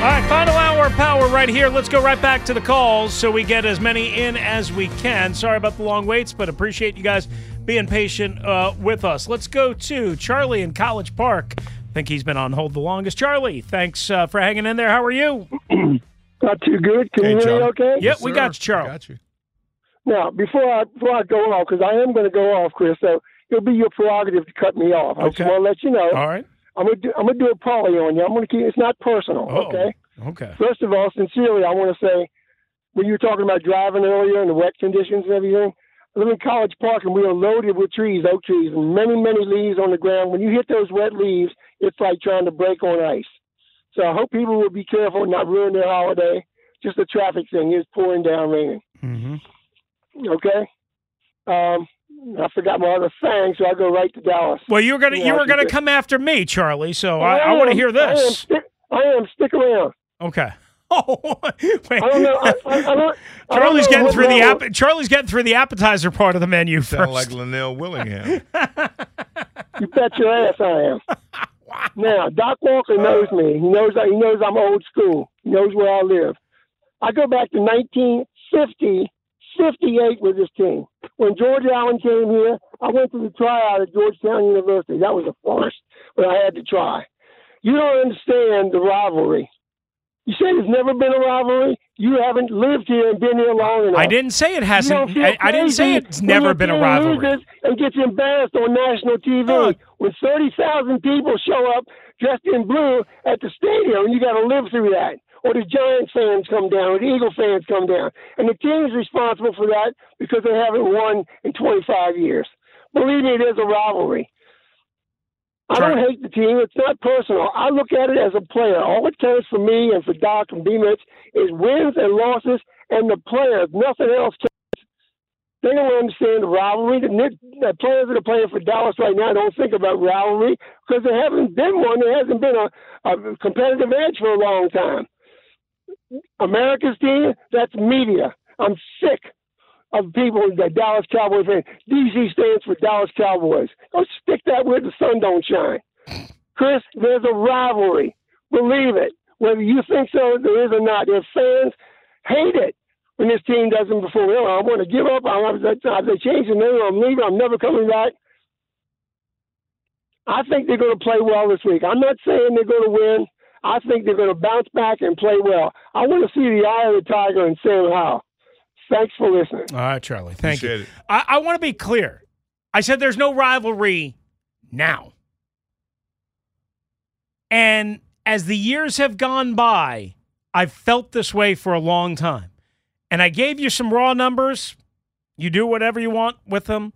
All right, final hour of power right here. Let's go right back to the calls so we get as many in as we can. Sorry about the long waits, but appreciate you guys being patient uh, with us. Let's go to Charlie in College Park. I think he's been on hold the longest. Charlie, thanks uh, for hanging in there. How are you? Not too good. Can Hey, you hear me okay? Yep, we Sir, got you, Charlie. Got you. Now, before I before I go off, because I am going to go off, Chris, so it'll be your prerogative to cut me off. Okay. I Okay. just want to let you know. All right. I'm gonna do, I'm gonna do a poly on you. I'm gonna keep. It's not personal. Oh, Okay. Okay. First of all, sincerely, I want to say, when you were talking about driving earlier and the wet conditions and everything, I live in College Park and we are loaded with trees, oak trees, and many, many leaves on the ground. When you hit those wet leaves, it's like trying to break on ice. So I hope people will be careful and not ruin their holiday. Just a traffic thing. It's pouring down raining. Mm-hmm. Okay. Um, I forgot my other thing, so I go right to Dallas. Well, you were gonna you Yeah, were gonna come after me, Charlie. So I, I want to am- hear I am, this. stick, I am. Stick around. Okay. Oh, wait. I don't know. I, I, I don't, I don't Charlie's know getting what through the app. Charlie's getting through the appetizer part of the menu Sound first. like Linnell Willingham. You bet your ass I am. Now, Doc Walker knows me. He knows he knows I'm old school. He knows where I live. I go back to 1950, 58 with this team. When George Allen came here, I went to the tryout at Georgetown University. That was a farce, but I had to try. You don't understand the rivalry. You said there's never been a rivalry. You haven't lived here and been here long enough. I didn't say it hasn't. I, I didn't say it's never been a rivalry. And gets embarrassed on national TV when thirty thousand people show up dressed in blue at the stadium, and you got to live through that. Or the Giants fans come down, or the Eagle fans come down, and the team's responsible for that because they haven't won in 25 years. Believe me, there's a rivalry. I don't hate the team. It's not personal. I look at it as a player. All it counts for me and for Doc and B. Mitch is wins and losses and the players. Nothing else counts. They don't understand the rivalry. The, the players that are playing for Dallas right now don't think about rivalry because there hasn't been one. There hasn't been a, a competitive edge for a long time. America's team, that's media. I'm sick of people that Dallas Cowboys fans. DC stands for Dallas Cowboys. Go stick that where the sun don't shine. Chris, there's a rivalry. Believe it. Whether you think so, there is or not. Their fans hate it when this team doesn't perform. Well, I want to give up. I'm, I'm, they change the name. I'm leaving. I'm never coming back. I think they're going to play well this week. I'm not saying they're going to win. I think they're going to bounce back and play well. I want to see the eye of the tiger and Sam Howell. Thanks for listening. All right, Charlie. Thank Appreciate you. I, I want to be clear. I said there's no rivalry now. And as the years have gone by, I've felt this way for a long time. And I gave you some raw numbers. You do whatever you want with them.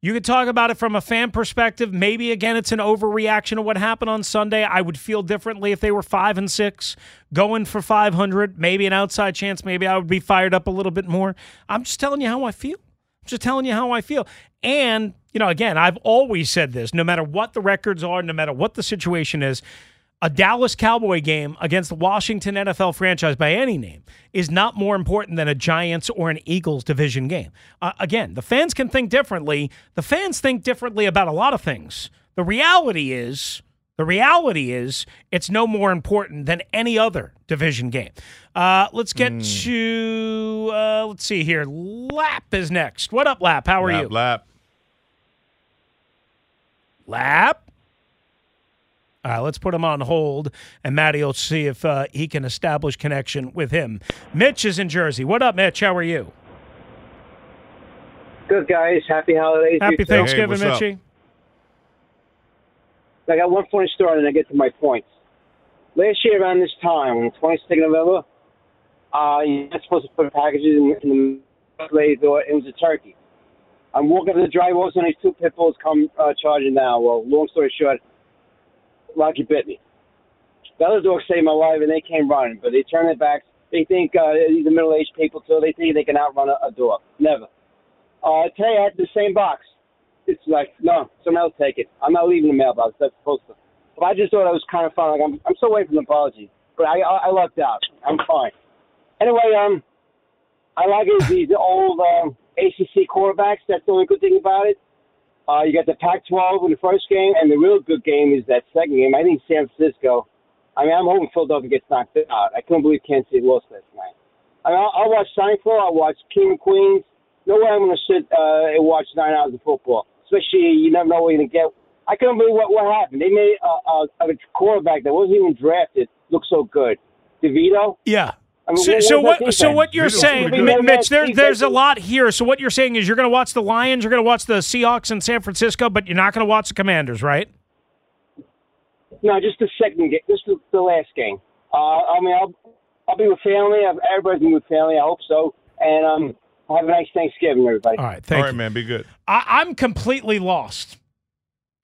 You could talk about it from a fan perspective. Maybe again, it's an overreaction to what happened on Sunday. I would feel differently if they were five and six, going for five hundred. Maybe an outside chance. Maybe I would be fired up a little bit more. I'm just telling you how I feel. I'm just telling you how I feel. And you know, again, I've always said this: no matter what the records are, no matter what the situation is, a Dallas Cowboy game against the Washington NFL franchise by any name is not more important than a Giants or an Eagles division game. Uh, again, the fans can think differently. The fans think differently about a lot of things. The reality is The reality is, it's no more important than any other division game. Uh, let's get Mm. to, uh, let's see here. Lap is next. What up, Lap? How are lap, you? Lap. Lap. All right, let's put him on hold, and Matty will see if uh, he can establish connection with him. Mitch is in Jersey. What up, Mitch? How are you? Good guys, happy holidays. Happy. Thanksgiving, what's up? I got one funny story, and I get to my points. Last year around this time, on the 22nd of November, uh, you're not supposed to put packages in, in the lady door. It was a turkey. I'm walking up the driveway, and these two pit bulls come uh, charging down. Well, long story short, Rocky bit me. The other dog saved my life, and they came running, but they turn their backs. They think uh, these are middle-aged people, so they think they can outrun a, a dog. Never. Uh, today I had the same box. It's like, no, someone else take it. I'm not leaving the mailbox. That's supposed to. But I just thought it was kind of fun. Like I'm, I'm still waiting for an apology, but I, I, I lucked out. I'm fine. Anyway, um, I like it, these old um, ACC quarterbacks. That's the only good thing about it. Uh, you got the Pac-12 in the first game, and the real good game is that second game. I think San Francisco. I mean, I'm hoping Philadelphia gets knocked out. I couldn't believe Kansas City lost last night. I mean, I'll, I'll watch Seinfeld. I'll watch King Queens. No way I'm going to sit uh, and watch nine hours of football. Especially, you never know what you're going to get. I couldn't believe what, what happened. They made a, a, a quarterback that wasn't even drafted look so good. DeVito. Yeah. I mean, So, what- so what? So what you're Vito's saying, pretty Mitch? There's there's a lot here. So what you're saying is you're going to watch the Lions, you're going to watch the Seahawks in San Francisco, but you're not going to watch the Commanders, right? No, just the second game. Just the, the last game. Uh, I mean, I'll I'll be with family. I've- Everybody's been with family. I hope so. And um, have a nice Thanksgiving, everybody. All right. Thank right, you. man. Be good. I, I'm completely lost.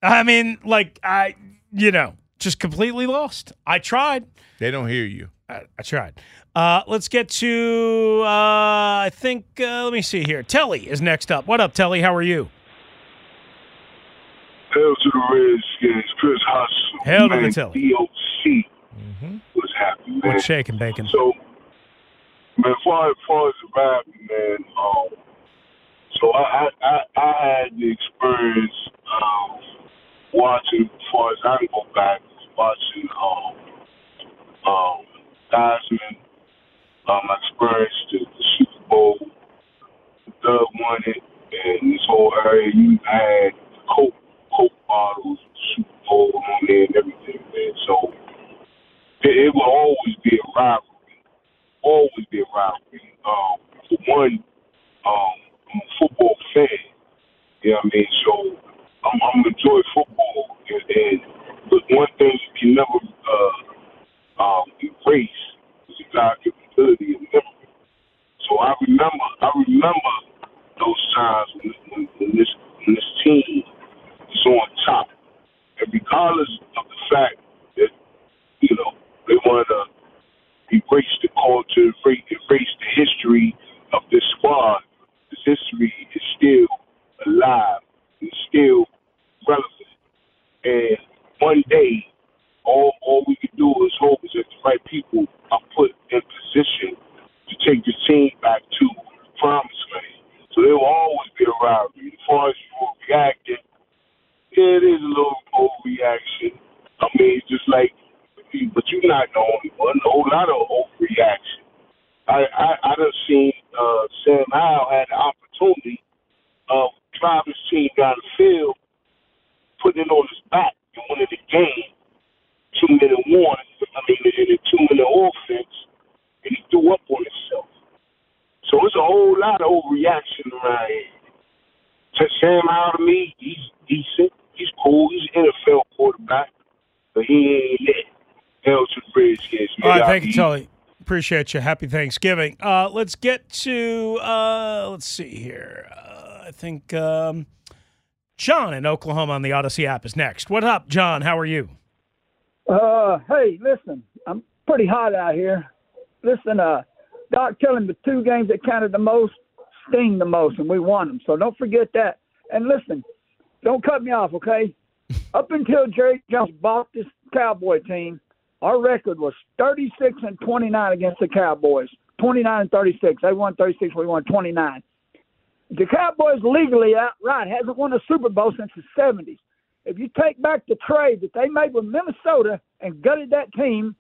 I mean, like I, you know, just completely lost. I tried. They don't hear you. I, I tried. Uh, let's get to. Uh, I think. Uh, let me see here. Telly is next up. What up, Telly? How are you? Hell to the Redskins, Chris Hustle. Hail to the man, Tilly. DOC was happy, man. What's shaking, bacon? So, man, far as far as the rap, man, um, so I, I I I had the experience of watching, as far as I can go back, watching um um Diamond. Um, I the, the Super Bowl. Doug won it, and this whole area you had Coke Coke bottles, Super Bowl on there, and everything, man. So it, it will always be a rivalry. Always be a rivalry. Um, for one, um, I'm a football fan. You know what I mean? So I'm, I'm enjoy football, and, and but one thing you can never uh, um, erase is God-given ability of memory. So I remember, I remember those times when, when, when this when this team was on top, and regardless of the fact that you know they wanted to erase the culture, erase, erase the history of this squad. This history is still alive, it's still relevant, and one day, all all we can do is hope is that the right people are put in position to take the team back to promised land. So there will always be a rivalry. As far as you reacting, yeah, it is a little overreaction. I mean, it's just like, but you're not the only one. A whole lot of overreaction. I I, I done seen uh, Sam Howell had the opportunity of driving his team down the field, putting it on his back and winning the game. Two minute one, I mean, in a two minute offense, and he threw up on himself. So it's a whole lot of overreaction around here. To Sam Howell to me, he's decent. He's cool. He's an NFL quarterback, but he ain't it. Hell to the Redskins, All man. right, thank you, He- Tully. Appreciate you. Happy Thanksgiving. Uh, let's get to uh, let's see here. Uh, I think um, John in Oklahoma on the Audacy app is next. What up, John? How are you? Uh, hey, listen, I'm pretty hot out here. Listen, uh, Doc, tell him the two games that counted the most sting the most, and we won them. So don't forget that. And listen, don't cut me off, okay? Up until Jerry Jones bought this Cowboy team, our record was 36 and 29 against the Cowboys. 29 and 36. They won 36. We won 29. The Cowboys legally outright hasn't won a Super Bowl since the 70s. if you take back the trade that they made with Minnesota and gutted that team,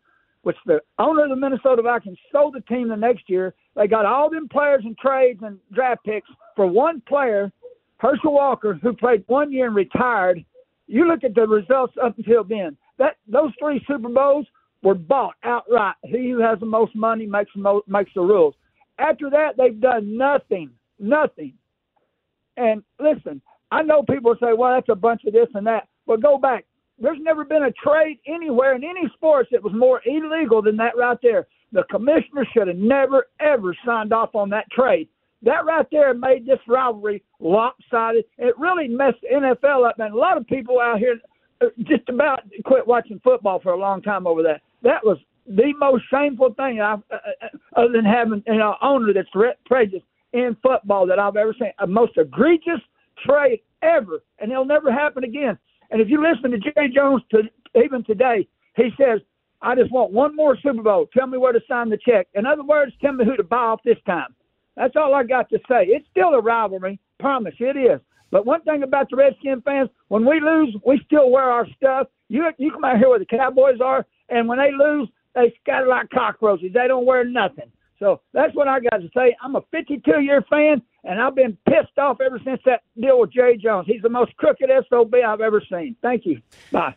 which the owner of the Minnesota Vikings sold the team the next year, they got all them players and trades and draft picks for one player, Herschel Walker, who played one year and retired. You look at the results up until then. That those three Super Bowls were bought outright. He who has the most money makes the most, makes the rules. After that, they've done nothing, nothing. And listen, I know people say, "Well, that's a bunch of this and that," but go back. There's never been a trade anywhere in any sports that was more illegal than that right there. The commissioner should have never ever signed off on that trade. That right there made this rivalry lopsided. It really messed the NFL up, and a lot of people out here uh, just about quit watching football for a long time over that. That was the most shameful thing I've, uh, uh, other than having an you know, owner that's prejudiced in football that I've ever seen. A most egregious trade ever, and it'll never happen again. And if you listen to Jerry Jones to even today, he says, "I just want one more Super Bowl. Tell me where to sign the check." In other words, tell me who to buy off this time. That's all I got to say. It's still a rivalry, promise it is. But one thing about the Redskin fans, when we lose, we still wear our stuff. You you come out here where the Cowboys are, and when they lose, they scatter like cockroaches. They don't wear nothing. So that's what I got to say. I'm a 52 year fan, and I've been pissed off ever since that deal with Jerry Jones. He's the most crooked SOB I've ever seen. Thank you. Bye.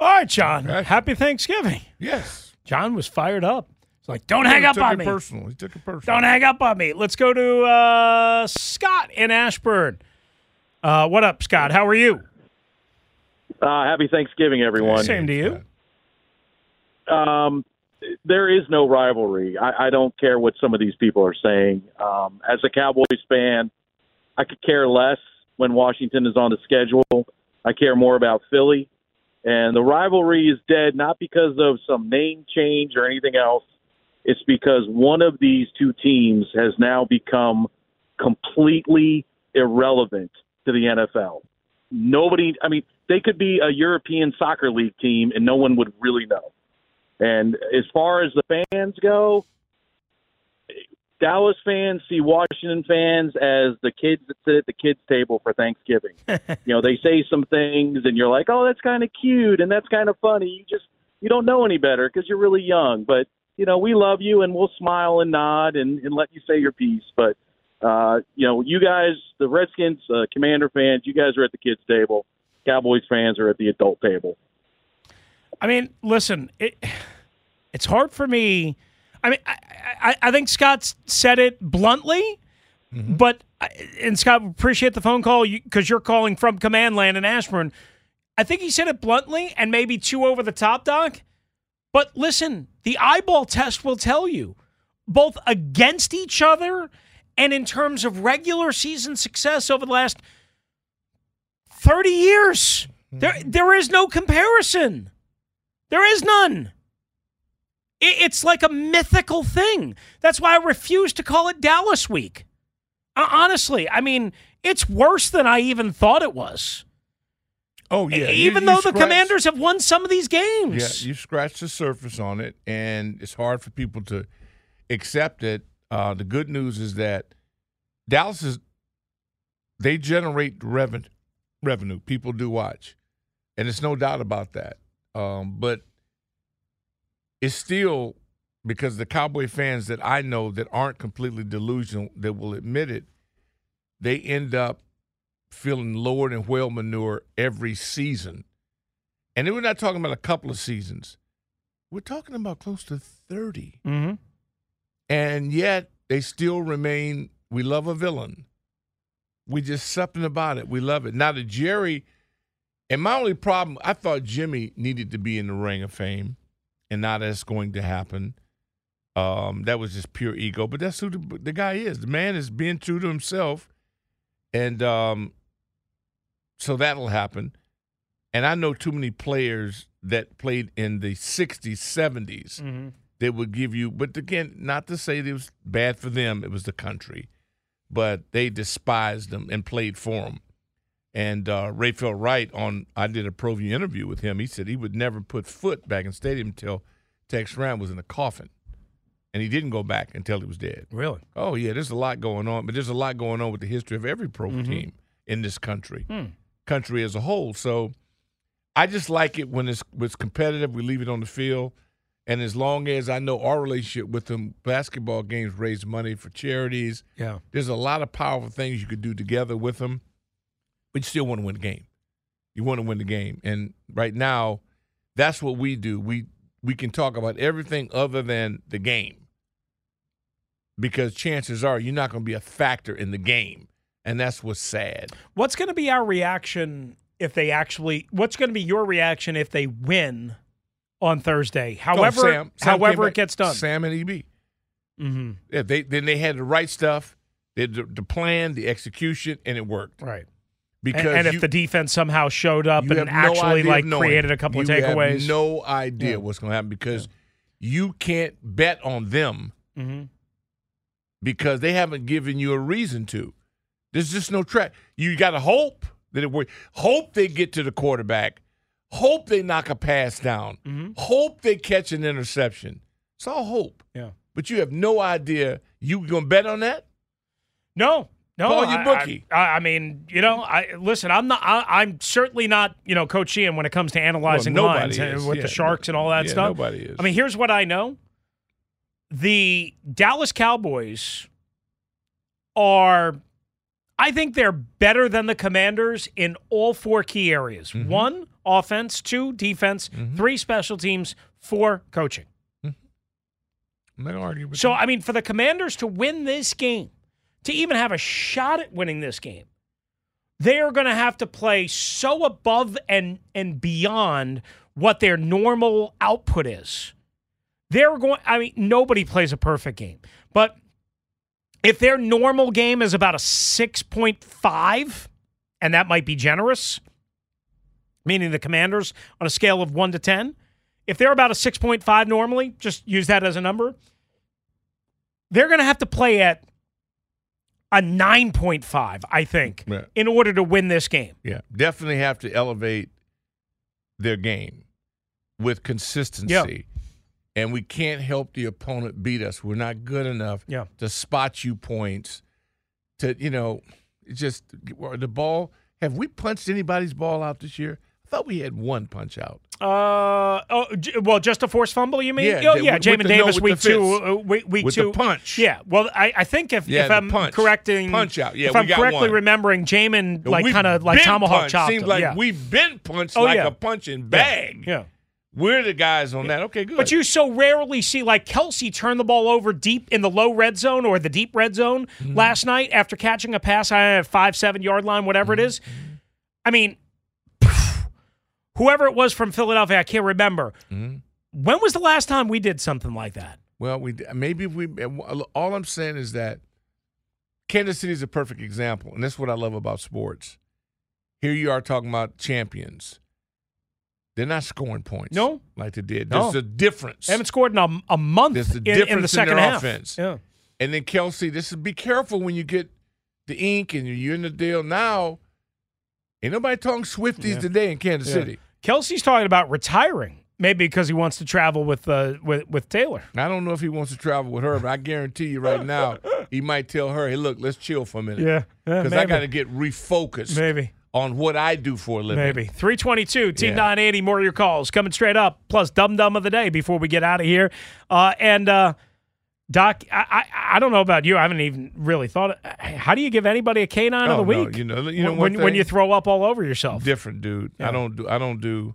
All right, John. Happy Thanksgiving. Yes. John was fired up. It's like, don't hang up took on it me. personal. He took it personal. Don't hang up on me. Let's go to uh, Scott in Ashburn. Uh, what up, Scott? How are you? Uh, happy Thanksgiving, everyone. Same to you. Um, there is no rivalry. I, I don't care what some of these people are saying. Um, as a Cowboys fan, I could care less when Washington is on the schedule. I care more about Philly. And the rivalry is dead not because of some name change or anything else. It's because one of these two teams has now become completely irrelevant to the NFL. Nobody, I mean, they could be a European soccer league team and no one would really know. And as far as the fans go, Dallas fans see Washington fans as the kids that sit at the kids' table for Thanksgiving. you know, they say some things, and you're like, "Oh, that's kind of cute and that's kind of funny." You just you don't know any better because you're really young. But you know, we love you, and we'll smile and nod and, and let you say your piece. But uh, you know, you guys, the Redskins, uh, Commander fans, you guys are at the kids' table. Cowboys fans are at the adult table. I mean, listen, it, it's hard for me. I mean, I, I, I think Scott said it bluntly, mm-hmm. but uh, and Scott appreciate the phone call because you, are calling from Command Land in Ashburn. I think he said it bluntly and maybe too over the top, Doc. But listen, the eyeball test will tell you both against each other and in terms of regular season success over the last 30 years. There, mm-hmm. there is no comparison. There is none. It, it's like a mythical thing. That's why I refuse to call it Dallas Week. Uh, honestly, I mean, it's worse than I even thought it was. Oh yeah, E- You- even you though the Commanders have won some of these games. Yeah, you scratch the surface on it, and it's hard for people to accept it. Uh, the good news is that Dallas is they generate revenue. Revenue people do watch, and it's no doubt about that. Um, but it's still because the Cowboy fans that I know that aren't completely delusional that will admit it, they end up feeling lower than whale manure every season. And then we're not talking about a couple of seasons. We're talking about close to 30. Mm-hmm. And yet they still remain, we love a villain. We just something about it. We love it. Now the Jerry, and my only problem, I thought Jimmy needed to be in the ring of fame, and now that's going to happen. Um, that was just pure ego, but that's who the, the guy is. The man is being true to himself, and um, so that'll happen. And I know too many players that played in the '60s, '70s Mm-hmm. that would give you. But again, not to say it was bad for them; it was the country, but they despised them and played for them. And uh, Rayfield Wright on. I did a pro view interview with him. He said he would never put foot back in stadium until Tex Schramm was in a coffin, and he didn't go back until he was dead. Really? Oh yeah, there's a lot going on, but there's a lot going on with the history of every pro team in this country, Hmm. country as a whole. So I just like it when it's, when it's competitive. We leave it on the field. And as long as I know our relationship with them, basketball games raise money for charities. Yeah. There's a lot of powerful things you could do together with them, but you still want to win the game. You want to win the game. And right now, that's what we do. We we can talk about everything other than the game. Because chances are you're not going to be a factor in the game. And that's what's sad. What's going to be our reaction if they actually? What's going to be your reaction if they win on Thursday? However, Oh, Sam, Sam however it gets done. Sam and EB. mm-hmm. Yeah, they then they had the right stuff, they the, the plan, the execution, and it worked. Right. Because And, and if you- the defense somehow showed up and have no actually like created a couple of takeaways. You have no idea Yeah. what's going to happen because you can't bet on them hmm because they haven't given you a reason to. There's just no track. You got to hope that it works. Hope they get to the quarterback. Hope they knock a pass down. Mhm. Hope they catch an interception. It's all hope. Yeah. But you have no idea. You going to bet on that? No, no. Call your bookie. I, I, I mean, you know, I listen. I'm not. I, I'm certainly not. You know, Coach Sheehan when it comes to analyzing Well, lines is. with Yeah, the Sharks and all that yeah, stuff. nobody is. I mean, here's what I know: the Dallas Cowboys are. I think they're better than the Commanders in all four key areas: Mm-hmm. one, offense; two, defense; three, special teams; four, coaching. I'm not with So. I mean, for the Commanders to win this game, to even have a shot at winning this game, they are going to have to play so above and and beyond what their normal output is. They're going. I mean, nobody plays a perfect game, but if their normal game is about a six point five, and that might be generous, meaning the Commanders on a scale of one to ten, if they're about a six point five normally, just use that as a number. They're going to have to play at a 9.5, I think, Yeah. in order to win this game. Yeah, definitely have to elevate their game with consistency. And we can't help the opponent beat us. We're not good enough Yeah. to spot you points. To you know, just the ball. Have we punched anybody's ball out this year? I thought we had one punch out. Uh oh, j- well, just a forced fumble, you mean? Yeah, oh, yeah, with Jamin the- no, Davis, with week the two, fist. uh, week, week With the two, punch. Yeah, well, I, I think if, Yeah, if the I'm punch. correcting, Punch out. Yeah, if we I'm got correctly one. remembering, Jamin like We've kind of like been tomahawk punched. chopped Seems him. like yeah. we've been punched Oh, like yeah. a punching bag. yeah. We're the guys on that. Okay, good. But you so rarely see like Kelce turn the ball over deep in the low red zone or the deep red zone Mm-hmm. last night after catching a pass on a five, seven yard line, whatever it Mm-hmm. is. I mean, whoever it was from Philadelphia, I can't remember. Mm-hmm. When was the last time we did something like that? Well, we maybe we. All I'm saying is that Kansas City is a perfect example, and that's what I love about sports. Here you are talking about champions. They're not scoring points. No. like they did. No. There's a difference. They haven't scored in a, a month There's the in, difference in the second their half. offense. Yeah. And then Kelce, this is be careful when you get the ink and you're in the deal now. Ain't nobody talking Swifties Yeah. today in Kansas Yeah. City. Kelce's talking about retiring, maybe because he wants to travel with uh, with with Taylor. I don't know if he wants to travel with her, but I guarantee you right now, he might tell her, "Hey, look, let's chill for a minute." Yeah, yeah, because I got to get refocused Maybe. on what I do for a living. Maybe. 322, Team Yeah. 980, more of your calls coming straight up, plus Dum Dum of the Day before we get out of here. Uh, and, uh, Doc, I, I I don't know about you. I haven't even really thought. How do you give anybody a canine of Oh, the no, week? you know- you know when, when, when you throw up all over yourself. different, dude. Yeah. I don't do. I don't do.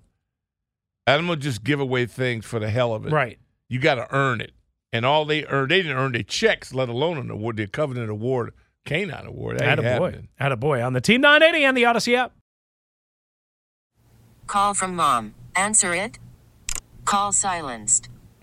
I'm gonna just give away things for the hell of it. Right. You got to earn it, and all they earn, they didn't earn their checks, let alone an award, their Covenant Award, Canine Award. That ain't Attaboy. happening. Attaboy. On the Team 980 and the Audacy app. Call from mom. Answer it. Call silenced.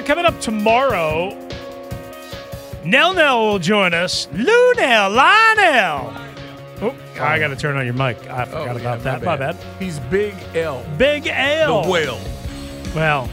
right, coming up tomorrow, Nell Nell will join us. Lou Nell, Lionel. Oh, I got to turn on your mic. I forgot Oh, about that. My bad. He's Big L. Big L. The whale. Well,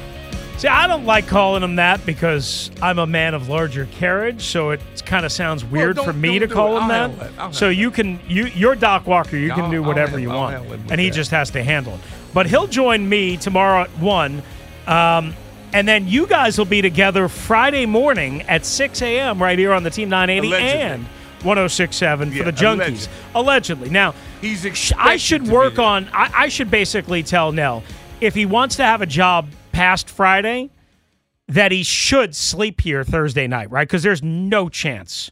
see, I don't like calling him that because I'm a man of larger carriage, so it kind of sounds weird don't- for me to call him I'll that. I'll So you can you you're Doc Walker, you can I'll- do I'll whatever you I'll want, handle it with and he that. just has to handle it. But he'll join me tomorrow at one. Um, and then you guys will be together Friday morning at 6 a.m. right here on the Team 980 Allegedly. and 1067 for the Junkies. allegedly. Allegedly. Now, He's I should work on. I, I should basically tell Nell if he wants to have a job past Friday, that he should sleep here Thursday night, right? Because there's no chance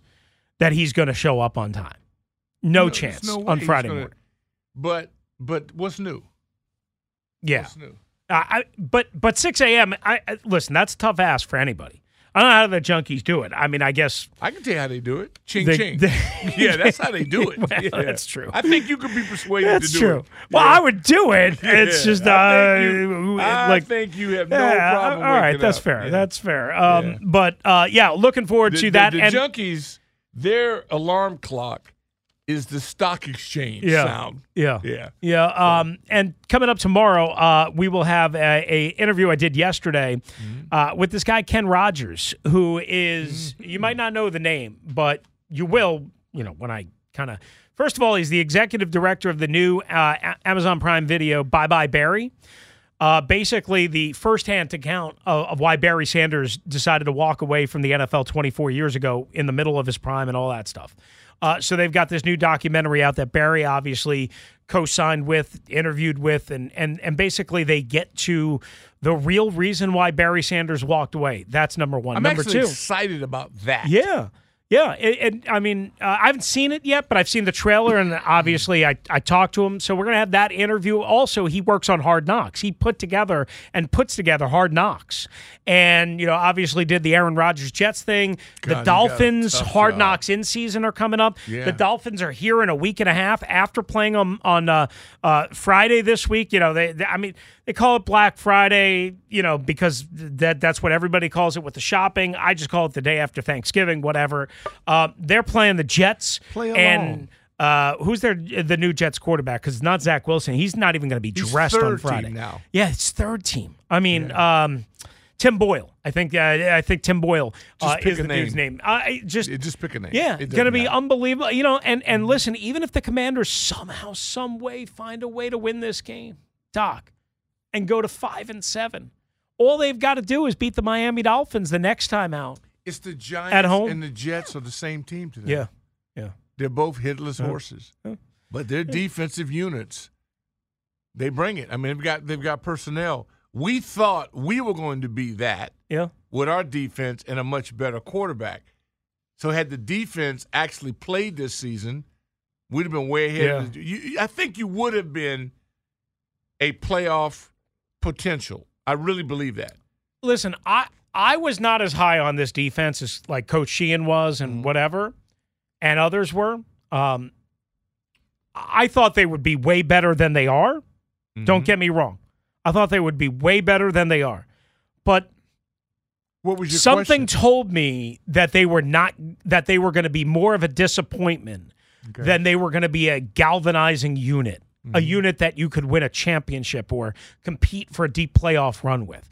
that he's going to show up on time. No, there's chance no on Friday gonna- morning. But but what's new? Yeah, What's new? Uh, I, but but 6 a.m. I, I listen. That's tough ask for anybody. I don't know how the junkies do it. I mean, I guess I can tell you how they do it. Ching They- ching. they- yeah, that's how they do it. Well, Yeah. that's true. I think you could be persuaded that's to do true. it. Well, Yeah. I would do it. It's Yeah. just uh, I think you, I like think you have no problem. all right, that's up. fair. That's fair. Um. But uh, yeah, looking forward the, to the- that. The, and junkies, their alarm clock is the stock exchange yeah, sound. yeah, Yeah. yeah. Um, and coming up tomorrow, uh, we will have a, a interview I did yesterday Mm-hmm. uh, with this guy Ken Rodgers, who is you might not know the name, but you will. You know when I kind of. First of all, he's the executive director of the new uh, Amazon Prime Video Bye Bye Barry. Uh, basically, the firsthand account of, of why Barry Sanders decided to walk away from the NFL 24 years ago in the middle of his prime and all that stuff. Uh, so they've got this new documentary out that Barry obviously co-signed with, interviewed with, and and and basically they get to the real reason why Barry Sanders walked away. That's number one. I'm number actually two, excited about that. yeah. Yeah, and, and I mean, uh, I haven't seen it yet, but I've seen the trailer, and obviously, I, I talked to him. So we're gonna have that interview. Also, he works on Hard Knocks. He put together and puts together Hard Knocks, and you know, obviously, did the Aaron Rodgers Jets thing. God, the you got a Dolphins Hard job. Knocks in season are coming up. Yeah. The Dolphins are here in a week and a half after playing them on uh, uh, Friday this week. You know, they, they I mean, they call it Black Friday. You know, because that that's what everybody calls it with the shopping. I just call it the day after Thanksgiving, whatever. Uh, they're playing the Jets Play and. Uh, who's their the new Jets quarterback? Because it's not Zach Wilson. He's not even going to be He's dressed on Friday now. Yeah, it's third team. I mean, um, Tim Boyle. I think. Uh, I think Tim Boyle uh, Just pick is a the dude's name. name. I just Yeah, just pick a name. yeah, it's going to be matter. unbelievable. You know, and and listen, even if the Commanders somehow, some way, find a way to win this game, Doc, and go to five and seven, all they've got to do is beat the Miami Dolphins the next time out. It's the Giants At home? and the Jets are the same team today. Yeah, yeah. They're both hitless Yeah. horses. Yeah. But their defensive units, they bring it. I mean, they've got they've got personnel. We thought we were going to be that Yeah. with our defense and a much better quarterback. So had the defense actually played this season, we'd have been way ahead. Of the, you, I think you would have been a playoff potential. I really believe that. Listen, I I was not as high on this defense as like Coach Sheehan was and whatever, and others were. Um, I thought they would be way better than they are. Don't get me wrong. I thought they would be way better than they are. But What was your something question? told me that they were not that they were going to be more of a disappointment than they were going to be a galvanizing unit, a Mm-hmm. unit that you could win a championship or compete for a deep playoff run with.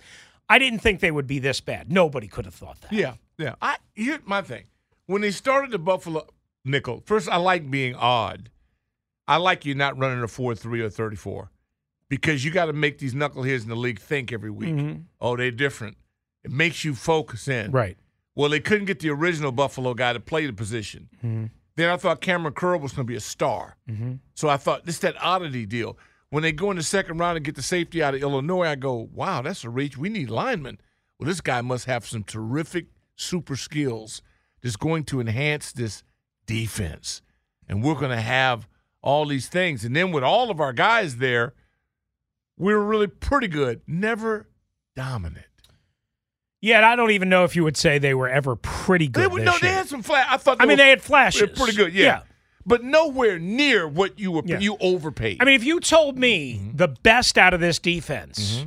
I didn't think they would be this bad. Nobody could have thought that. Yeah, yeah. I here's my thing. When they started the Buffalo nickel, first I like being odd. I like you not running a four three or thirty four. Because you got to make these knuckleheads in the league think every week. Oh, they're different. It makes you focus in. Right. Well, they couldn't get the original Buffalo guy to play the position. Then I thought Kamren Curl was going to be a star. Mm-hmm. So I thought this is that oddity deal. When they go in the second round and get the safety out of Illinois, I go, wow, that's a reach. We need linemen. Well, this guy must have some terrific super skills that's going to enhance this defense. And we're going to have all these things. And then with all of our guys there, we were really pretty good, never dominant. Yeah, and I don't even know if you would say they were ever pretty good. They, were- no, they had some flash. I thought. I mean, were- they had flashes. Pretty good, yeah. Yeah. But nowhere near what you were. Yeah. You overpaid. I mean, if you told me Mm-hmm. the best out of this defense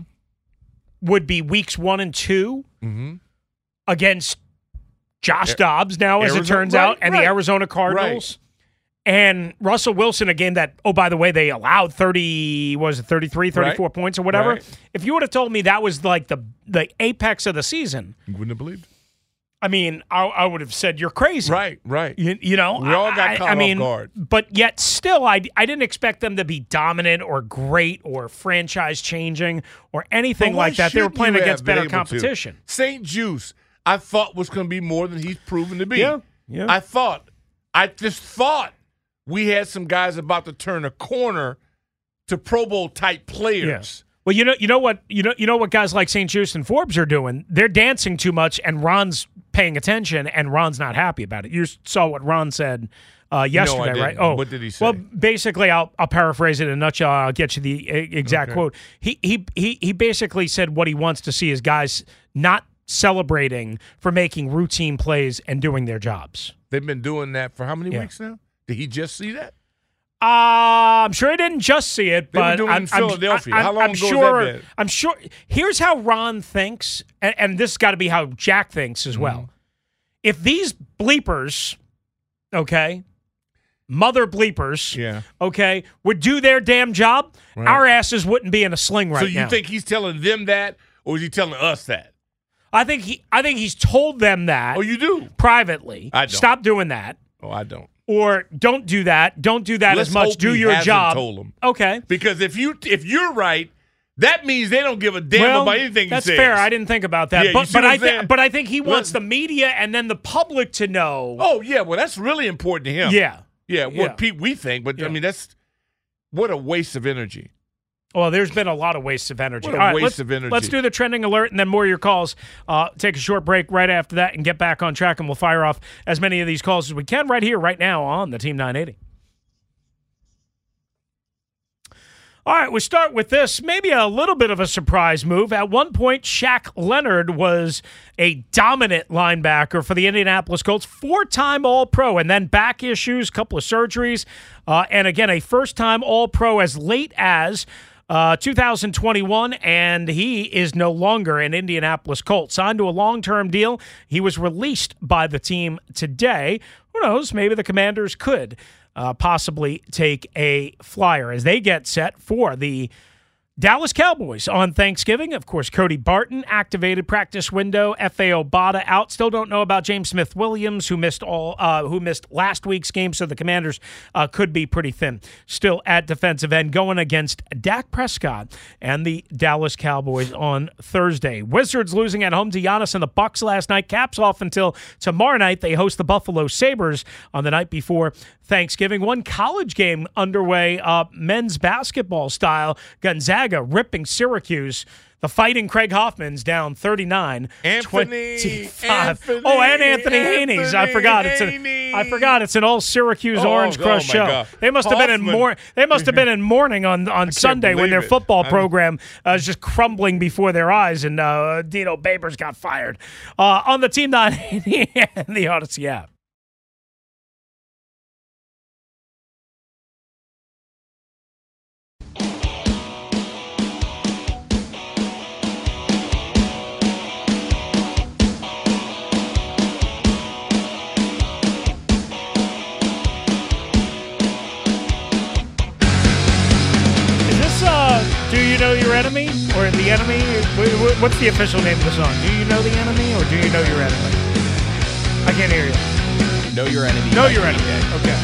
would be weeks one and 2 Mhm. against Josh Dobbs now, as it turns right, out, and right. the Arizona Cardinals. And Russell Wilson, a game that, oh, by the way, they allowed 30, was it 33, 34 Right. points or whatever. Right. If you would have told me that was like the, the apex of the season, you wouldn't have believed. I mean, I, I would have said you're crazy. Right, right. You, you know, We all got I, caught I off mean, guard. But yet, still, I, I didn't expect them to be dominant or great or franchise changing or anything like that. They were playing against better competition. St-Juste, I thought was going to be more than he's proven to be. Yeah, yeah. I thought, I just thought we had some guys about to turn a corner to Pro Bowl type players. Well, you know, you know what, you know, you know what guys like St-Juste and Forbes are doing. They're dancing too much, and Ron's paying attention, and Ron's not happy about it. You saw what Ron said uh, yesterday, didn't. right? Oh, What did he say? Well, basically, I'll I'll paraphrase it in a nutshell. I'll get you the exact Okay. quote. He he he he basically said what he wants to see is guys not celebrating for making routine plays and doing their jobs. They've been doing that for how many Yeah. weeks now? Did he just see that? Uh, I'm sure he didn't just see it, They but doing I'm, in I'm- Philadelphia. I'm, How long I'm ago sure. I'm sure. Here's how Ron thinks, and, and this has got to be how Jack thinks as well. Mm-hmm. If these bleepers, okay, mother bleepers, Yeah. okay, would do their damn job, Right. our asses wouldn't be in a sling right now. so you now. think he's telling them that, or is he telling us that? I think he. I think he's told them that Oh, you do? privately. I don't. Stop doing that, Oh, I don't. Or don't do that. Don't do that Let's as much. Do your job. Told them. Okay. Because if you if you're right, that means they don't give a damn well, about anything That's he says. fair. I didn't think about that, Yeah, but but I but I think he wants Well- the media and then the public to know. Oh yeah, well that's really important to him. yeah. yeah. What Yeah. pe- we think, but Yeah. I mean that's what a waste of energy. Well, there's been a lot of wastes of energy. What a right, waste of energy. Let's do the trending alert and then more of your calls. Uh, take a short break right after that and get back on track, and we'll fire off as many of these calls as we can right here, right now on the Team 980. All right, we start with this. Maybe a little bit of a surprise move. At one point, Shaq Leonard was a dominant linebacker for the Indianapolis Colts, four time All Pro, and then back issues, couple of surgeries, uh, and again, a first time All Pro as late as. Uh, 2021, and he is no longer an Indianapolis Colt. Signed to a long term deal. He was released by the team today. Who knows? Maybe the commanders could uh, possibly take a flyer as they get set for the Dallas Cowboys on Thanksgiving. Of course, Cody Barton activated practice window. Efe Obada out. Still don't know about James Smith Williams, who missed all, uh, who missed last week's game. So the Commanders uh, could be pretty thin. Still at defensive end, going against Dak Prescott and the Dallas Cowboys on Thursday. Wizards losing at home to Giannis and the Bucks last night. Caps off until tomorrow night. They host the Buffalo Sabres on the night before Thanksgiving. One college game underway, uh, men's basketball style. Gonzaga ripping Syracuse. The fighting Craig Hoffman's down 39 Anthony, 25. Anthony, oh, and Anthony, Haynes. I Anthony forgot. It's an. I forgot. It's an all Syracuse Oh, Orange oh Crush my show. God. They must have been in Hoffman. mor- They must have been in mourning on on Sunday when their football I- program uh, is just crumbling before their eyes, and uh, Dino Babers got fired uh, on the Team 980 and the Audacy app. Enemy? Or The Enemy? Wh- wh- What's the official name of the song? Do You Know the Enemy or Do You Know Your Enemy? I can't hear you. Know your enemy. Know Your Enemy. Okay.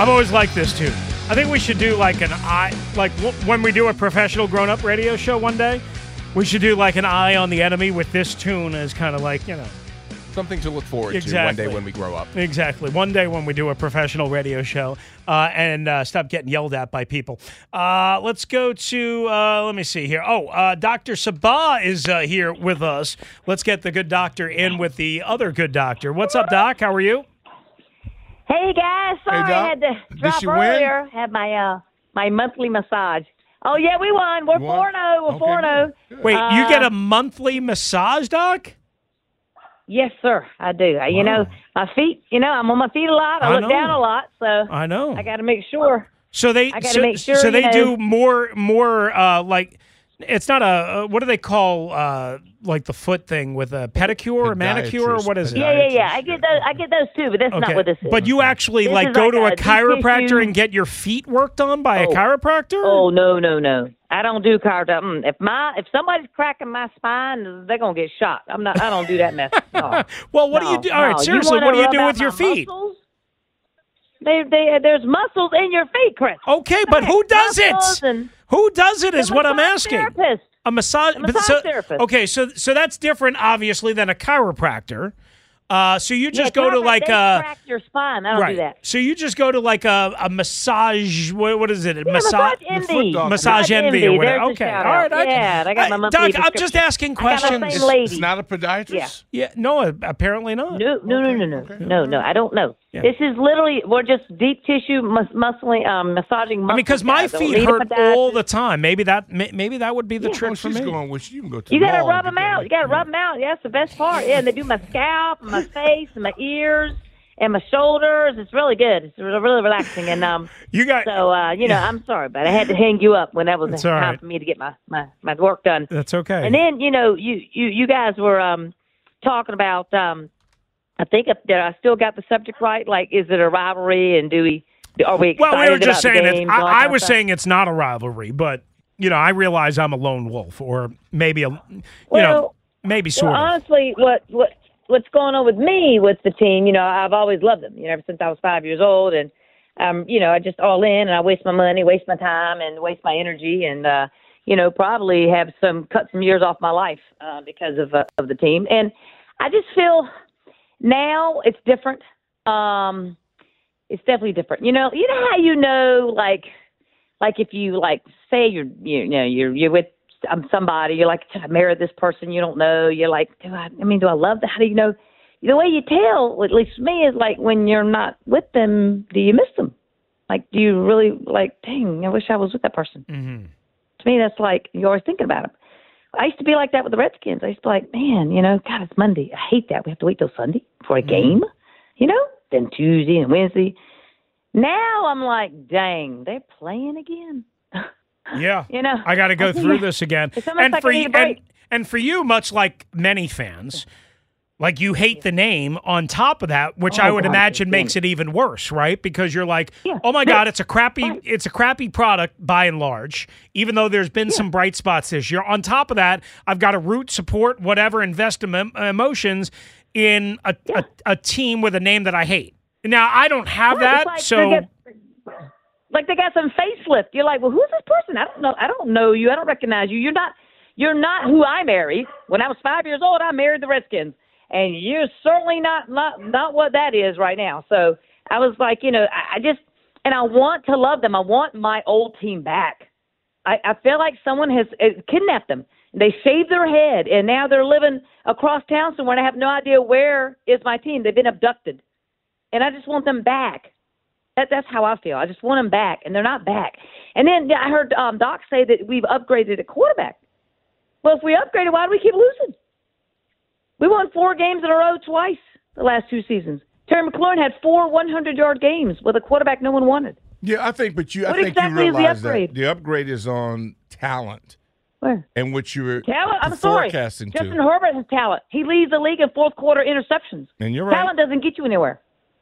I've always liked this too. I think we should do like an eye, like when we do a professional grown up radio show one day, we should do like an eye on the enemy with this tune as kind of like, you know, Something to look forward to one day when we grow up. Exactly. One day when we do a professional radio show uh, and uh, stop getting yelled at by people. Uh, let's go to, uh, let me see here. Oh, uh, Dr. Sabah is uh, here with us. Let's get the good doctor in with the other good doctor. What's up, Doc? How are you? Hey guys, sorry Doc. I had to Did drop she win? Had my uh my monthly massage. Oh yeah, we won. We're You won? four zero. We're Okay, four zero. Wait, you get a monthly massage, Doc? Yes, sir. I do. I You know, my feet. You know, I'm on my feet a lot. I, I look know. down a lot, so I know. I got to make sure. So they I gotta so, make sure, so they know- do more more uh like it's not a uh, what do they call uh like the foot thing with a pedicure or manicure or what is it? Yeah, yeah, yeah. I get those. I get those too, but that's not what this is. But you actually This like go like to a, a chiropractor and get your feet worked on by a Oh. chiropractor? Oh no, no, no! I don't do chiropractor. Mm, If my if somebody's cracking my spine, they're gonna get shot. I'm not. I don't do that mess. No. well, what do you do? All right, no. seriously, what do you do with your feet? muscles? They, they, there's muscles in your feet, Chris. Okay, but who does Muscles it? And- Who does it is The what I'm asking. therapist. A massage, A massage so- therapist. Okay, so so that's different, obviously, than a chiropractor. Uh, so you just Yeah, go to like they a crack your spine. I don't right. do that. So you just go to like a, a massage. What, what is it? A Yeah, massage, Massage Envy. massage Massage envy or whatever. There's a Okay, all right. out. Yeah, I got my monthly Doc, I'm just prescription. asking I got questions. same lady. It's not a podiatrist. Yeah, yeah no, apparently not. No, no, no, no, no, no, no. I don't know. Yeah. This is literally we're just deep tissue mus- muscling, um, massaging. I Muscles, mean, because my guys. Feet hurt podiatrist. all the time. Maybe that may- maybe that would be the Yeah, trick well, for she's me. going. Well, you can go to You gotta mall rub them get that. out. You gotta rub them out. Yeah, that's the best part. Yeah, and they do my scalp, and my face, and my ears, and my shoulders. It's really good. It's really, really relaxing. And um, you got so uh, you know, I'm sorry, but I had to hang you up when that was That's time right. for me to get my my my work done. That's okay. And then you know, you you you guys were um talking about um, I think if, that I still got the subject right. Like, is it a rivalry, and do we are we Well, we were just saying it. games and all that I, I was saying it's not a rivalry, but you know, I realize I'm a lone wolf, or maybe a, you know, maybe sort well, of. honestly, what what what's going on with me with the team? You know, I've always loved them. You know, ever since I was five years old, and um, you know, I just all in, and I waste my money, waste my time, and waste my energy, and uh, you know, probably have some cut some years off my life uh, because of uh, of the team. And I just feel now it's different. Um, it's definitely different. You know, you know how you know, like, like if you like say you're you know you're you're with um, somebody, you're like, should I marry this person you don't know? You're like, do I? I mean, do I love that? How do you know? The way you tell, at least me, is like when you're not with them, do you miss them? Like, do you really like? Dang, I wish I was with that person. Mm-hmm. To me, that's like you're always thinking about them. I used to be like that with the Redskins. I used to be like, man, you know, God, it's Monday. I hate that. We have to wait till Sunday for a mm-hmm. game, you know, then Tuesday and Wednesday. Now I'm like, dang, they're playing again. Yeah. You know, I got to go through this again. it's almost And like for you, and, and for you, much like many fans, like you hate the name. On top of that, which Oh, I would God, imagine makes it even worse, right? Because you're like, Yeah. oh my God, it's a crappy, it's a crappy product by and large. Even though there's been some bright spots this year. On top of that, I've got to root, support, whatever, invest em- emotions in a, a, a team with a name that I hate. Now I don't have Right, that, like so they like they got some facelift. You're like, well, who's this person? I don't know. I don't know you. I don't recognize you. You're not. You're not who I married when I was five years old. I married the Redskins, and you're certainly not not not what that is right now. So I was like, you know, I, I just and I want to love them. I want my old team back. I, I feel like someone has uh, kidnapped them. They shaved their head, and now they're living across town somewhere. And I have no idea where is my team. They've been abducted, and I just want them back. That, that's how I feel. I just want them back, and they're not back. And then I heard um, Doc say that we've upgraded at quarterback. Well, if we upgraded, why do we keep losing? We won four games in a row twice the last two seasons. Terry McLaurin had four 100-yard games with a quarterback no one wanted. Yeah, I think, but you, I think exactly you is the realize upgrade? that the upgrade is on talent Where? and what you were Talent? I'm sorry. forecasting Justin to. Herbert has talent. He leads the league in fourth quarter interceptions. And you're right. Talent doesn't get you anywhere.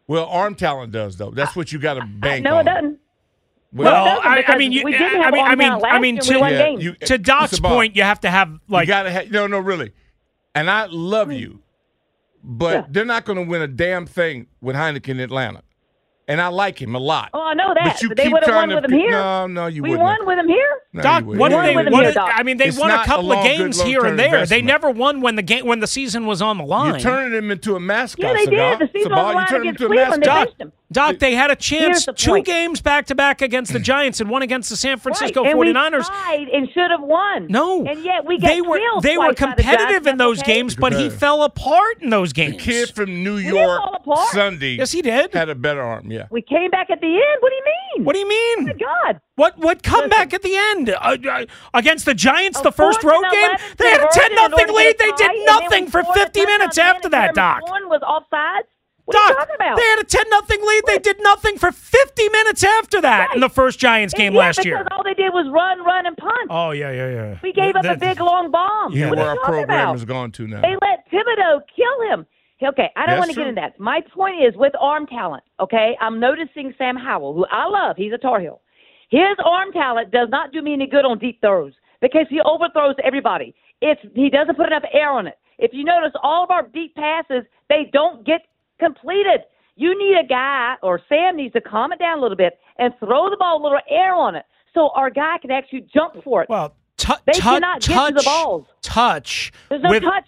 Well, arm talent does though. That's what you got to bank no, on. it doesn't. Well, Well, I, I mean, you, we didn't I have mean, I mean, I last mean, year. to, Yeah, you- to Doc's about- point, you have to have like you got to have no, no, really. And I love mm. you, but Yeah. they're not going to win a damn thing with Heinicke in Atlanta. And I like him a lot. Oh, I know that. But you but they keep would have trying won to with him here. No, no, you we wouldn't. won with him here. No, Doc, what wouldn't. did they? Won with him What here, did, Doc. I mean, they It's won a not a couple of games here and there. They never won when the game when the season was on the line. You're turning him into a mascot. Yeah, they Cigar. did. The season Cigar, was you line turn him against into a Cleveland. They mascot. benched him. Doc, they had a chance the two point. games back to back against the Giants and one against the San Francisco right. 49ers. And we tied and should have won. No, and yet we got they were killed they were twice by the competitive in those okay? games, but he fell apart in those games. Kid from New York. Sunday. Yes, he did. Had a better arm. Yeah. We came back at the end. What do you mean? What do you Oh mean? my God! What what comeback at the end uh, uh, against the Giants? A the first road game, they had a ten in nothing lead. They did nothing for fifty minutes after that, Doc. One was offsides. What are you Doc, talking about? they had a ten nothing lead. They did nothing for fifty minutes after that in the first Giants game yeah, last because year. all they did was run, run, and punt. Oh yeah, yeah, yeah. we gave up a big long bomb. Yeah, what where are our you talking program about? has gone to now. They let Thibodeaux kill him. Okay, I don't want to get into that. My point is with arm talent, okay, I'm noticing Sam Howell, who I love, he's a Tar Heel. His arm talent does not do me any good on deep throws because he overthrows everybody. It's he doesn't put enough air on it. If you notice, all of our deep passes, they don't get completed. You need a guy, or Sam needs to calm it down a little bit and throw the ball a little air on it so our guy can actually jump for it. Well, tou- they tou- cannot get to the touch- balls. Touch. There's no with, touch.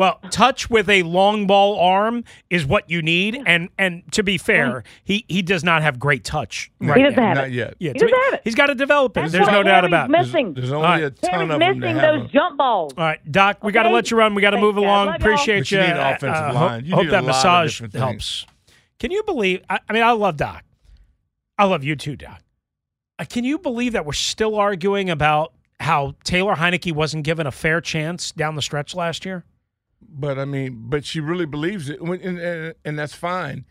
Well, touch with a long ball arm is what you need, and and to be fair, he he does not have great touch. He Right doesn't now. have Not it. yet. Yeah, He to doesn't me- have it. He's got to develop it. That's There's what no doubt Harry's about it. missing. There's All only right. a ton Harry's of them missing that have those them. jump balls. All right, Doc, we got to let you run. We got to move guys. along. Love. Appreciate But you you. need Uh, offensive uh, line. Hope, You hope need a that lot massage different helps. Can you believe? I, I mean, I love Doc. I love you too, Doc. Uh, can you believe that we're still arguing about how Taylor Heinicke wasn't given a fair chance down the stretch last year? But I mean, but she really believes it, and, and, and that's fine.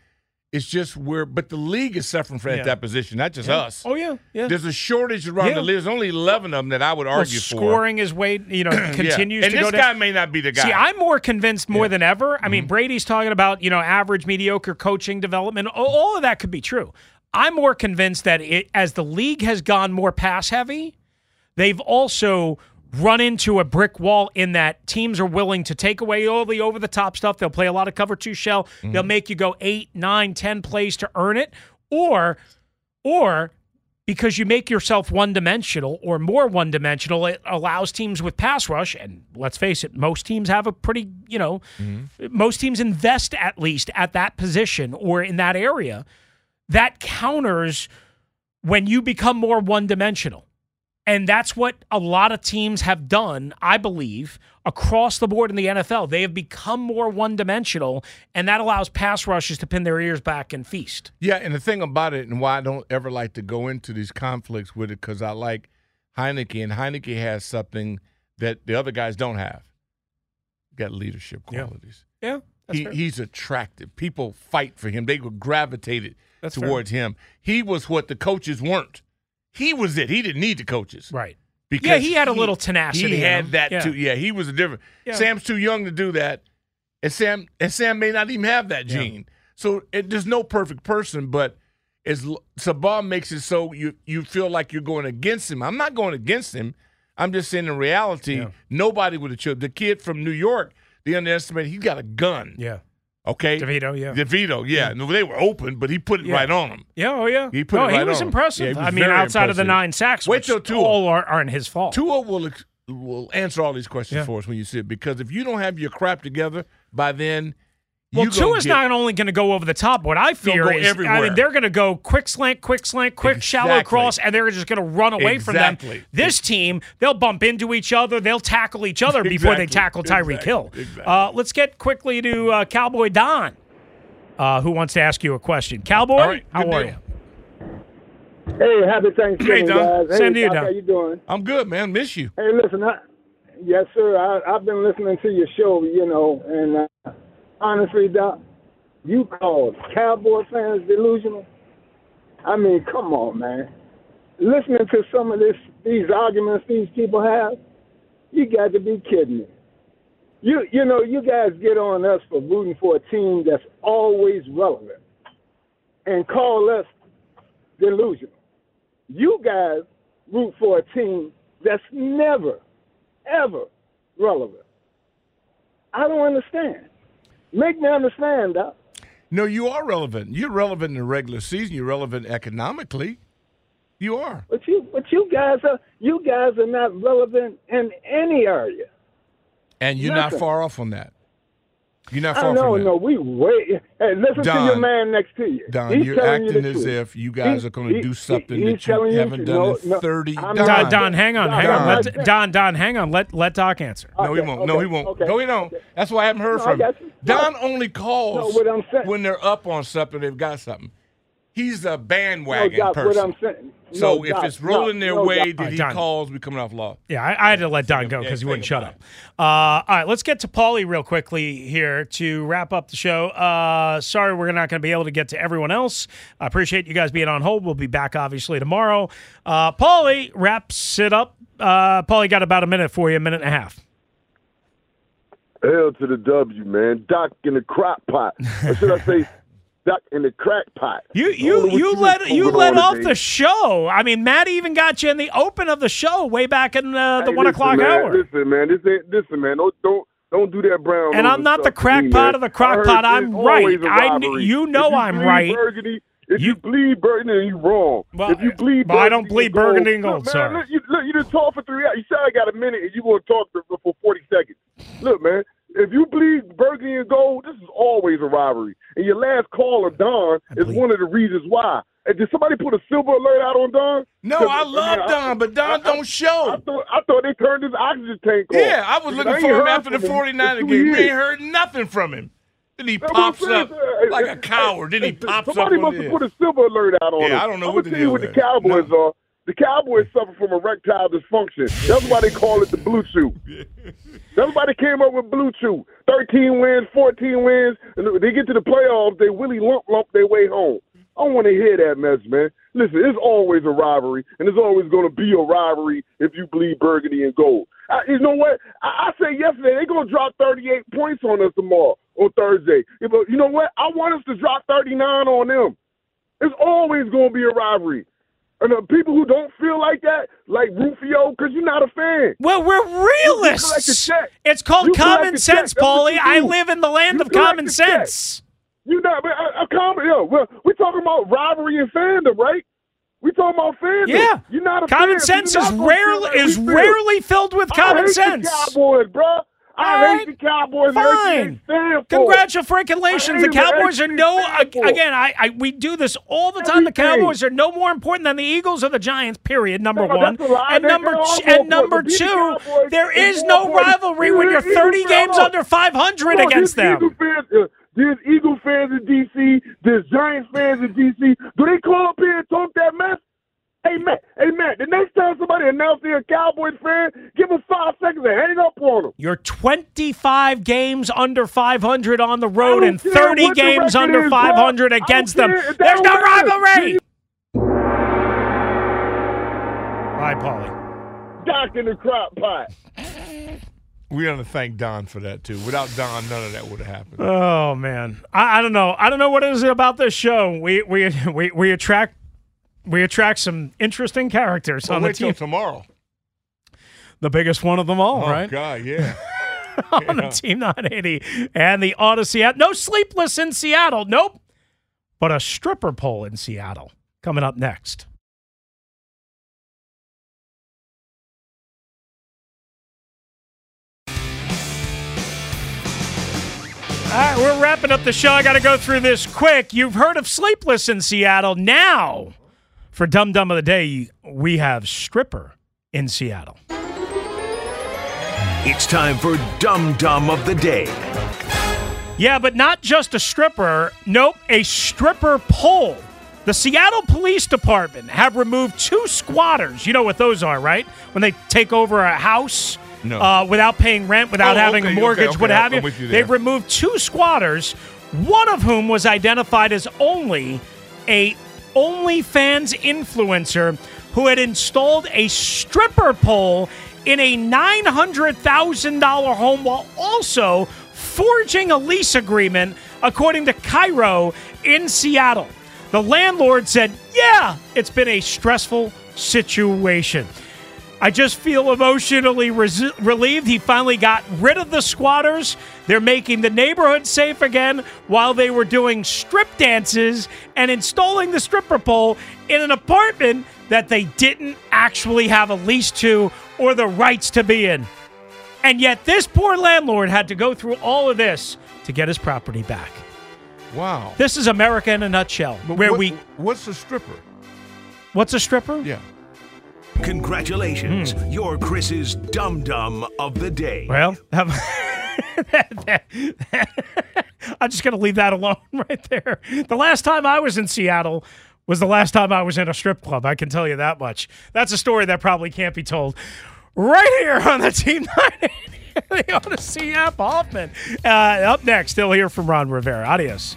It's just where, but the league is suffering from Yeah. that position, not just Yeah. us. Oh yeah, yeah. There's a shortage around Yeah. the league. There's only 11 of them that I would Well, argue for. scoring is way you know continues And to this go guy down. may not be the guy. See, I'm more convinced more. Mm-hmm. than ever. I mean, Brady's talking about you know average, mediocre coaching development. All- All of that could be true. I'm more convinced that it, as the league has gone more pass heavy, they've also run into a brick wall in that teams are willing to take away all the over the top stuff. They'll play a lot of cover two shell. Mm-hmm. They'll make you go eight, nine, ten plays to earn it, or or because you make yourself one dimensional or more one dimensional, it allows teams with pass rush. And let's face it, most teams have a pretty, you know, most teams invest at least at that position or in that area. That counters when you become more one dimensional. And that's what a lot of teams have done, I believe, across the board in the NFL. They have become more one dimensional, and that allows pass rushes to pin their ears back and feast. Yeah, and the thing about it, and why I don't ever like to go into these conflicts with it, because I like Heinicke, and Heinicke has something that the other guys don't have. Got leadership qualities. Yeah. That's He, fair. he's attractive. People fight for him. They were gravitated That's fair. towards him. He was what the coaches weren't. He was it. He didn't need the coaches. Right. Because Yeah, he had a little tenacity He had that Yeah. too. Yeah, he was a different. Yeah. Sam's too young to do that, and Sam and Sam may not even have that Yeah. gene. So it, there's no perfect person, but as Sabah makes it so you you feel like you're going against him. I'm not going against him. I'm just saying in reality, Yeah. nobody would have chosen the kid from New York. They underestimated. He got a gun. Yeah. Okay. DeVito, yeah. DeVito, yeah. No, they were open, but he put it Yeah. right on them. Yeah, oh yeah. He put no, it right he was on him. impressive. Yeah, he was I mean, outside of the nine sacks, Wait which till Tua. all are, aren't his fault. Tua will ex- will answer all these questions Yeah. for us when you see it because if you don't have your crap together by then, well, you gonna Tua's get- not only going to go over the top. What I fear go is, I mean, they're going to go quick slant, quick slant, quick shallow cross, and they're just going to run away from them. Exactly. This team, they'll bump into each other, they'll tackle each other before they tackle Tyreek Exactly. Hill. Exactly. Uh, let's get quickly to uh, Cowboy Don, uh, who wants to ask you a question. Cowboy, All right, how good are deal. you? Hey, happy Thanksgiving, Hey, Don. guys. Same hey, to you, Don. How are you doing? I'm good, man. Miss you. Hey, listen, I, yes, sir. I, I've been listening to your show, you know, and uh, honestly, Doc, you call Cowboy fans delusional? I mean, come on, man. Listening to some of this, these arguments these people have, you got to be kidding me. You, you know, you guys get on us for rooting for a team that's always relevant, and call us delusional. You guys root for a team that's never, ever relevant. I don't understand. Make me understand, Doc. No, you are relevant. You're relevant in the regular season. You're relevant economically. You are. But you, but you guys are, you guys are not relevant in any area. And you're not far off on that. You're not I far know, from that. no, we wait. Hey, listen to your man next to you. Don, He's you're telling you acting as truth. if you guys He- are going to do something he- that you telling haven't to- done no, in no, 30. I'm Don, Don, Don, hang on, hang on. Don. Let, Don, Don, hang on. Let let Doc answer. Uh, no, he won't. No, he won't. okay. No, he don't. That's why I haven't heard No, from him. Don only calls No, what I'm saying- when they're up on something, they've got something. He's a No, bandwagon Doc, what person. I'm saying. so no, if Doc, it's rolling no, their no, way, Doc. did Alright, he Don. calls? We coming off law. Yeah, I, I had to let Don go because he wouldn't shut up. Uh, all right, let's get to Paulie real quickly here to wrap up the show. Uh, sorry, we're not going to be able to get to everyone else. I appreciate you guys being on hold. We'll be back obviously tomorrow. Uh, Paulie wraps it up. Uh, Paulie got about a minute for you, a minute and a half. Hell to the W, man. Doc in the crock pot. Or should I say, Doc in the crack pot. You I don't know you you let you let off the show. I mean, Matt even got you in the open of the show way back in uh, the Hey, one listen, o'clock man, hour. Listen, man. This ain't. Listen, man. Don't don't don't do that brown. And I'm not the stuff to crack pot of the I crock pot. I'm right. I you know you I'm right. Burgundy, if you, bleed burgundy, you wrong. Well, if you bleed, well, I don't bleed burgundy and gold, Look, man. Look, you, look, you done talk for three hours. You said I got a minute, and you going to talk for, for forty seconds. Look, man. If you bleed burgundy and gold, this is always a robbery. And your last call of Don, is one of the reasons why. And did somebody put a silver alert out on Don? No, I love I- Don, but Don I- don't show. I thought, I thought they turned his oxygen tank off. Yeah, I was looking for him after the 49er game. two We ain't heard nothing from him. Then he That's pops up like a coward. Then he pops up Somebody must have put a silver alert out on him. Yeah, him. I don't know I'm what gonna the tell you deal what the is. Cowboys are. The Cowboys suffer from erectile dysfunction. That's why they call it the blue chew. They came up with blue chew. 13 wins, 14 wins, and they get to the playoffs, they really lump lump their way home. I don't want to hear that mess, man. Listen, it's always a rivalry, and it's always going to be a rivalry if you bleed burgundy and gold. I, you know what? I, I said yesterday they're going to drop 38 points on us tomorrow on Thursday. You know what? I want us to drop 39 on them. It's always going to be a rivalry. And the people who don't feel like that, like Rufio, because you're not a fan. Well, we're realists. It's called You common sense. Paulie. I live in the land You of common sense. You not a, a common. Yo, well, we're talking about rivalry and fandom, right? We talking about fandom. Yeah. you're not a Common fan, sense is not gonna feel rarely like is feel. rarely filled with I common sense. Cowboys, bro. I hate the Cowboys. Fine. they stand for. Congratulations. The Cowboys are no they stand for. again, I, I we do this all the time. The Cowboys are no more important than the Eagles or the Giants, period. Number No, one. that's a lie. And number t- and number. The two, there is no rivalry when you're 30 games under 500 Come against them. Uh, there's Eagle fans in D.C. There's Giants fans in D.C. Do they call up here and talk that mess? Hey Matt, hey Matt. The next time somebody announces they're a Cowboys fan, give them five seconds to hang up on them. You're 25 games under 500 on the road and 30 games under is, 500 I against them. There's no rivalry. Bye, Paulie. Doc in the crop pot. We want to thank Don for that too. Without Don, none of that would have happened. Oh man, I, I don't know. I don't know what it is about this show. We we we we attract we attract some interesting characters Well, on the team. tomorrow. The biggest one of them all, oh right? God, yeah. on the Team 980 and the Audacy. No sleepless in Seattle. Nope. But a stripper pole in Seattle coming up next. All right, we're wrapping up the show. I got to go through this quick. You've heard of Sleepless in Seattle. Now, for Dum Dum of the Day, we have Stripper in Seattle. It's time for Dum Dum of the Day. Yeah, but not just a stripper. Nope, a stripper pole. The Seattle Police Department have removed two squatters. You know what those are, right? When they take over a house No. uh, without paying rent, without Oh, having okay, a okay, mortgage, okay, what have I'm you. with you there. They've removed two squatters, one of whom was identified as only a OnlyFans influencer who had installed a stripper pole in a $900,000 home while also forging a lease agreement, according to KIRO in Seattle. The landlord said, Yeah, it's been a stressful situation. I just feel emotionally res- relieved. He finally got rid of the squatters. They're making the neighborhood safe again while they were doing strip dances and installing the stripper pole in an apartment that they didn't actually have a lease to or the rights to be in. And yet, this poor landlord had to go through all of this to get his property back. Wow. This is America in a nutshell. But where what- we. What's a stripper? What's a stripper? Yeah. Congratulations. You're Chris's Dum Dum of the Day. Well, I'm just going to leave that alone right there. The last time I was in Seattle was the last time I was in a strip club. I can tell you that much. That's a story that probably can't be told right here on the Team 980. the Audacy app, Hoffman. Uh, up next, still hear from Ron Rivera. Adios.